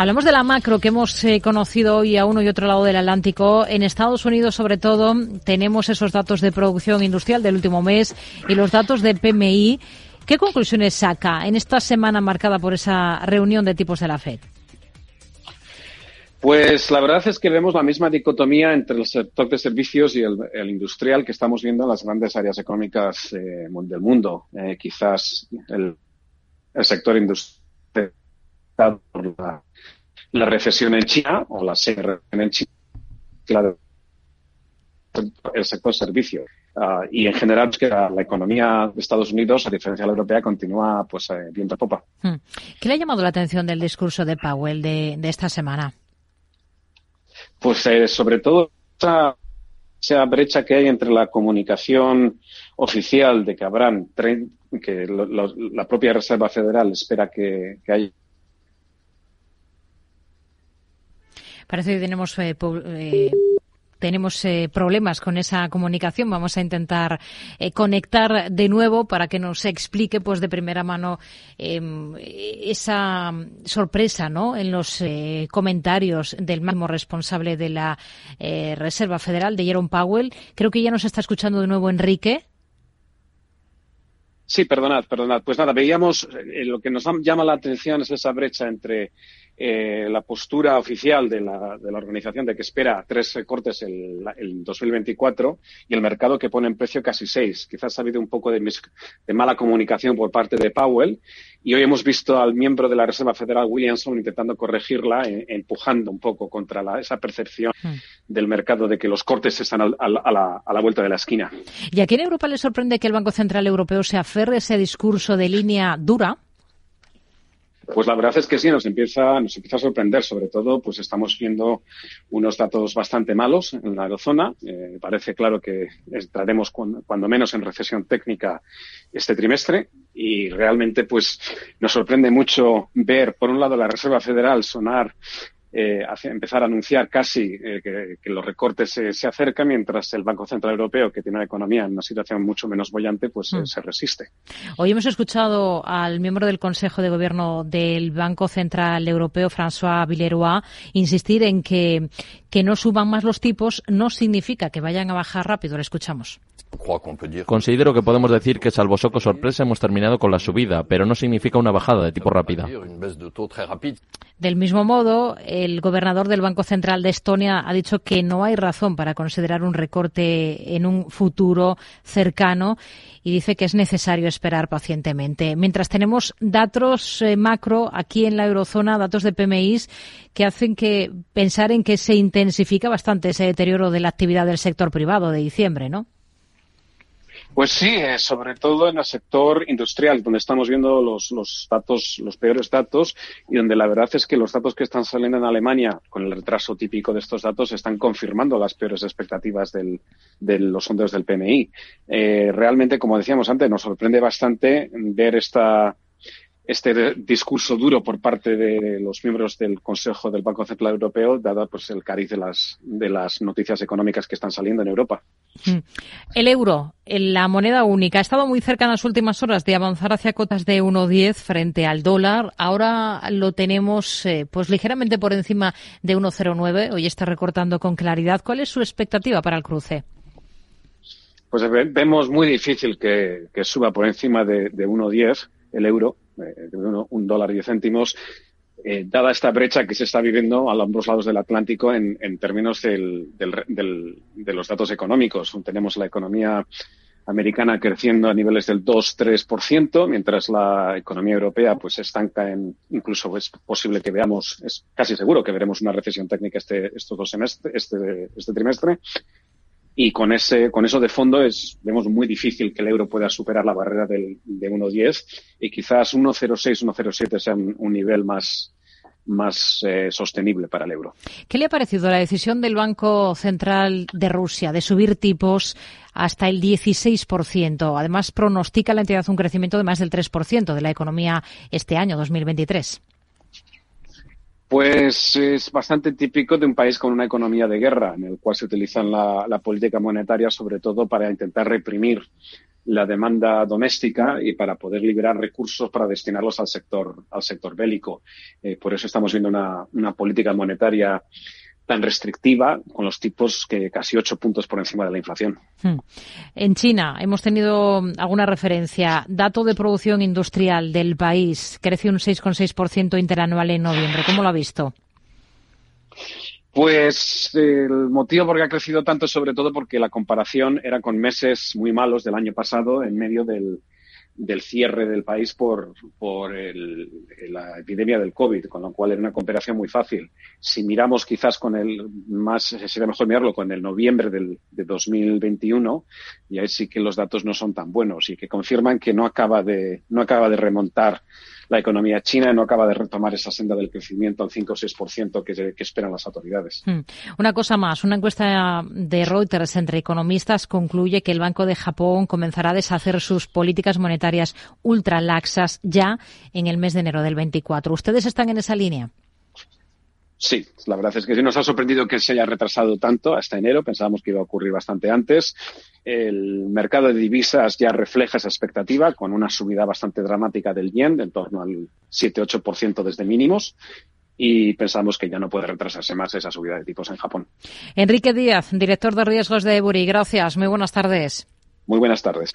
Hablamos de la macro que hemos eh, conocido hoy a uno y otro lado del Atlántico. En Estados Unidos, sobre todo, tenemos esos datos de producción industrial del último mes y los datos de PMI. ¿Qué conclusiones saca en esta semana marcada por esa reunión de tipos de la FED? Pues la verdad es que vemos la misma dicotomía entre el sector de servicios y el, industrial que estamos viendo en las grandes áreas económicas eh, del mundo. Eh, quizás el, el sector industrial por la, recesión en China o la recesión en China, el sector servicios. Uh, y en general que la, economía de Estados Unidos, a diferencia de la europea, continúa pues eh, viento popa. Hmm. ¿Qué le ha llamado la atención del discurso de Powell de, de esta semana? Pues eh, sobre todo esa, esa, brecha que hay entre la comunicación oficial de que habrán que lo, lo, la propia Reserva Federal espera que, que haya Parece que tenemos eh, eh, tenemos eh, problemas con esa comunicación. Vamos a intentar eh, conectar de nuevo para que nos explique, pues, de primera mano em, esa sorpresa, ¿no? En los eh, comentarios del máximo responsable de la eh, Reserva Federal, de Jerome Powell. Creo que ya nos está escuchando de nuevo Enrique. Sí, perdonad, perdonad. Pues nada, veíamos, eh, lo que nos llama la atención es esa brecha entre eh, la postura oficial de la, de la, organización de que espera tres cortes el, el 2024 y el mercado que pone en precio casi seis. Quizás ha habido un poco de, de, mala comunicación por parte de Powell y hoy hemos visto al miembro de la Reserva Federal, Williamson, intentando corregirla, eh, empujando un poco contra la, esa percepción hmm. del mercado de que los cortes están al, al, a, la, a, la, vuelta de la esquina. ¿Y aquí en Europa le sorprende que el Banco Central Europeo se aferre ese discurso de línea dura? Pues la verdad es que sí, nos empieza, nos empieza a sorprender. Sobre todo, pues estamos viendo unos datos bastante malos en la eurozona. Eh, parece claro que estaremos cuando, cuando, menos en recesión técnica este trimestre y realmente, pues nos sorprende mucho ver, por un lado, la Reserva Federal sonar eh, empezar a anunciar casi eh, que, que, los recortes se, se, acercan, mientras el Banco Central Europeo, que tiene una economía en una situación mucho menos bollante, pues mm. eh, se resiste. Hoy hemos escuchado al miembro del Consejo de Gobierno del Banco Central Europeo, François Villeroy, insistir en que que no suban más los tipos no significa que vayan a bajar rápido. Le escuchamos. Considero que podemos decir que, salvo soco sorpresa, hemos terminado con la subida, pero no significa una bajada de tipo rápida. Del mismo modo, el gobernador del Banco Central de Estonia ha dicho que no hay razón para considerar un recorte en un futuro cercano y dice que es necesario esperar pacientemente. Mientras tenemos datos eh, macro aquí en la eurozona, datos de PMI que hacen que pensar en que se intensifica bastante ese deterioro de la actividad del sector privado de diciembre, ¿no? Pues sí, eh, sobre todo en el sector industrial, donde estamos viendo los, los, datos, los peores datos, y donde la verdad es que los datos que están saliendo en Alemania, con el retraso típico de estos datos, están confirmando las peores expectativas del, de los sondeos del PMI. Eh, realmente, como decíamos antes, nos sorprende bastante ver esta, este discurso duro por parte de los miembros del Consejo del Banco Central Europeo, dado pues el cariz de las, de las noticias económicas que están saliendo en Europa. Mm. El euro, la moneda única, ha estado muy cerca en las últimas horas de avanzar hacia cotas de 1,10 frente al dólar. Ahora lo tenemos eh, pues ligeramente por encima de 1,09. Hoy está recortando con claridad. ¿Cuál es su expectativa para el cruce? Pues vemos muy difícil que, que suba por encima de, de 1,10 el euro eh, un dólar diez céntimos, eh, dada esta brecha que se está viviendo a ambos lados del Atlántico en, términos del, del, del, de los datos económicos. Tenemos la economía americana creciendo a niveles del 2-3%, mientras la economía europea pues estanca en, incluso es posible que veamos, es casi seguro que veremos una recesión técnica este, estos dos semestres, este, este trimestre. Y con ese, con eso de fondo es, vemos muy difícil que el euro pueda superar la barrera del, de 1.10 y quizás 1.06, 1.07 sea un, nivel más, más eh, sostenible para el euro. ¿Qué le ha parecido la decisión del Banco Central de Rusia de subir tipos hasta el 16%? Además, pronostica la entidad un crecimiento de más del 3% de la economía este año, 2023. Pues es bastante típico de un país con una economía de guerra, en el cual se utiliza la, la política monetaria sobre todo para intentar reprimir la demanda doméstica y para poder liberar recursos para destinarlos al sector, al sector bélico. Eh, por eso estamos viendo una, una política monetaria tan restrictiva con los tipos que casi ocho puntos por encima de la inflación. Hmm. En China hemos tenido alguna referencia. Dato de producción industrial del país crece un 6,6% interanual en noviembre. ¿Cómo lo ha visto? Pues el motivo por qué ha crecido tanto es sobre todo porque la comparación era con meses muy malos del año pasado en medio del, del cierre del país por, por el, la epidemia del COVID, con lo cual era una comparación muy fácil. Si miramos quizás con el más, sería mejor mirarlo con el noviembre del, de 2021, y ahí sí que los datos no son tan buenos y que confirman que no acaba de, no acaba de remontar la economía china no acaba de retomar esa senda del crecimiento al 5 o 6% que, que esperan las autoridades. Hmm. Una cosa más, una encuesta de Reuters entre economistas concluye que el Banco de Japón comenzará a deshacer sus políticas monetarias ultra laxas ya en el mes de enero del 24. ¿Ustedes están en esa línea? Sí, la verdad es que sí nos ha sorprendido que se haya retrasado tanto hasta enero. Pensábamos que iba a ocurrir bastante antes. El mercado de divisas ya refleja esa expectativa con una subida bastante dramática del yen, de en torno al 7-8% desde mínimos. Y pensamos que ya no puede retrasarse más esa subida de tipos en Japón. Enrique Díaz, director de riesgos de Ebury. Gracias. Muy buenas tardes. Muy buenas tardes.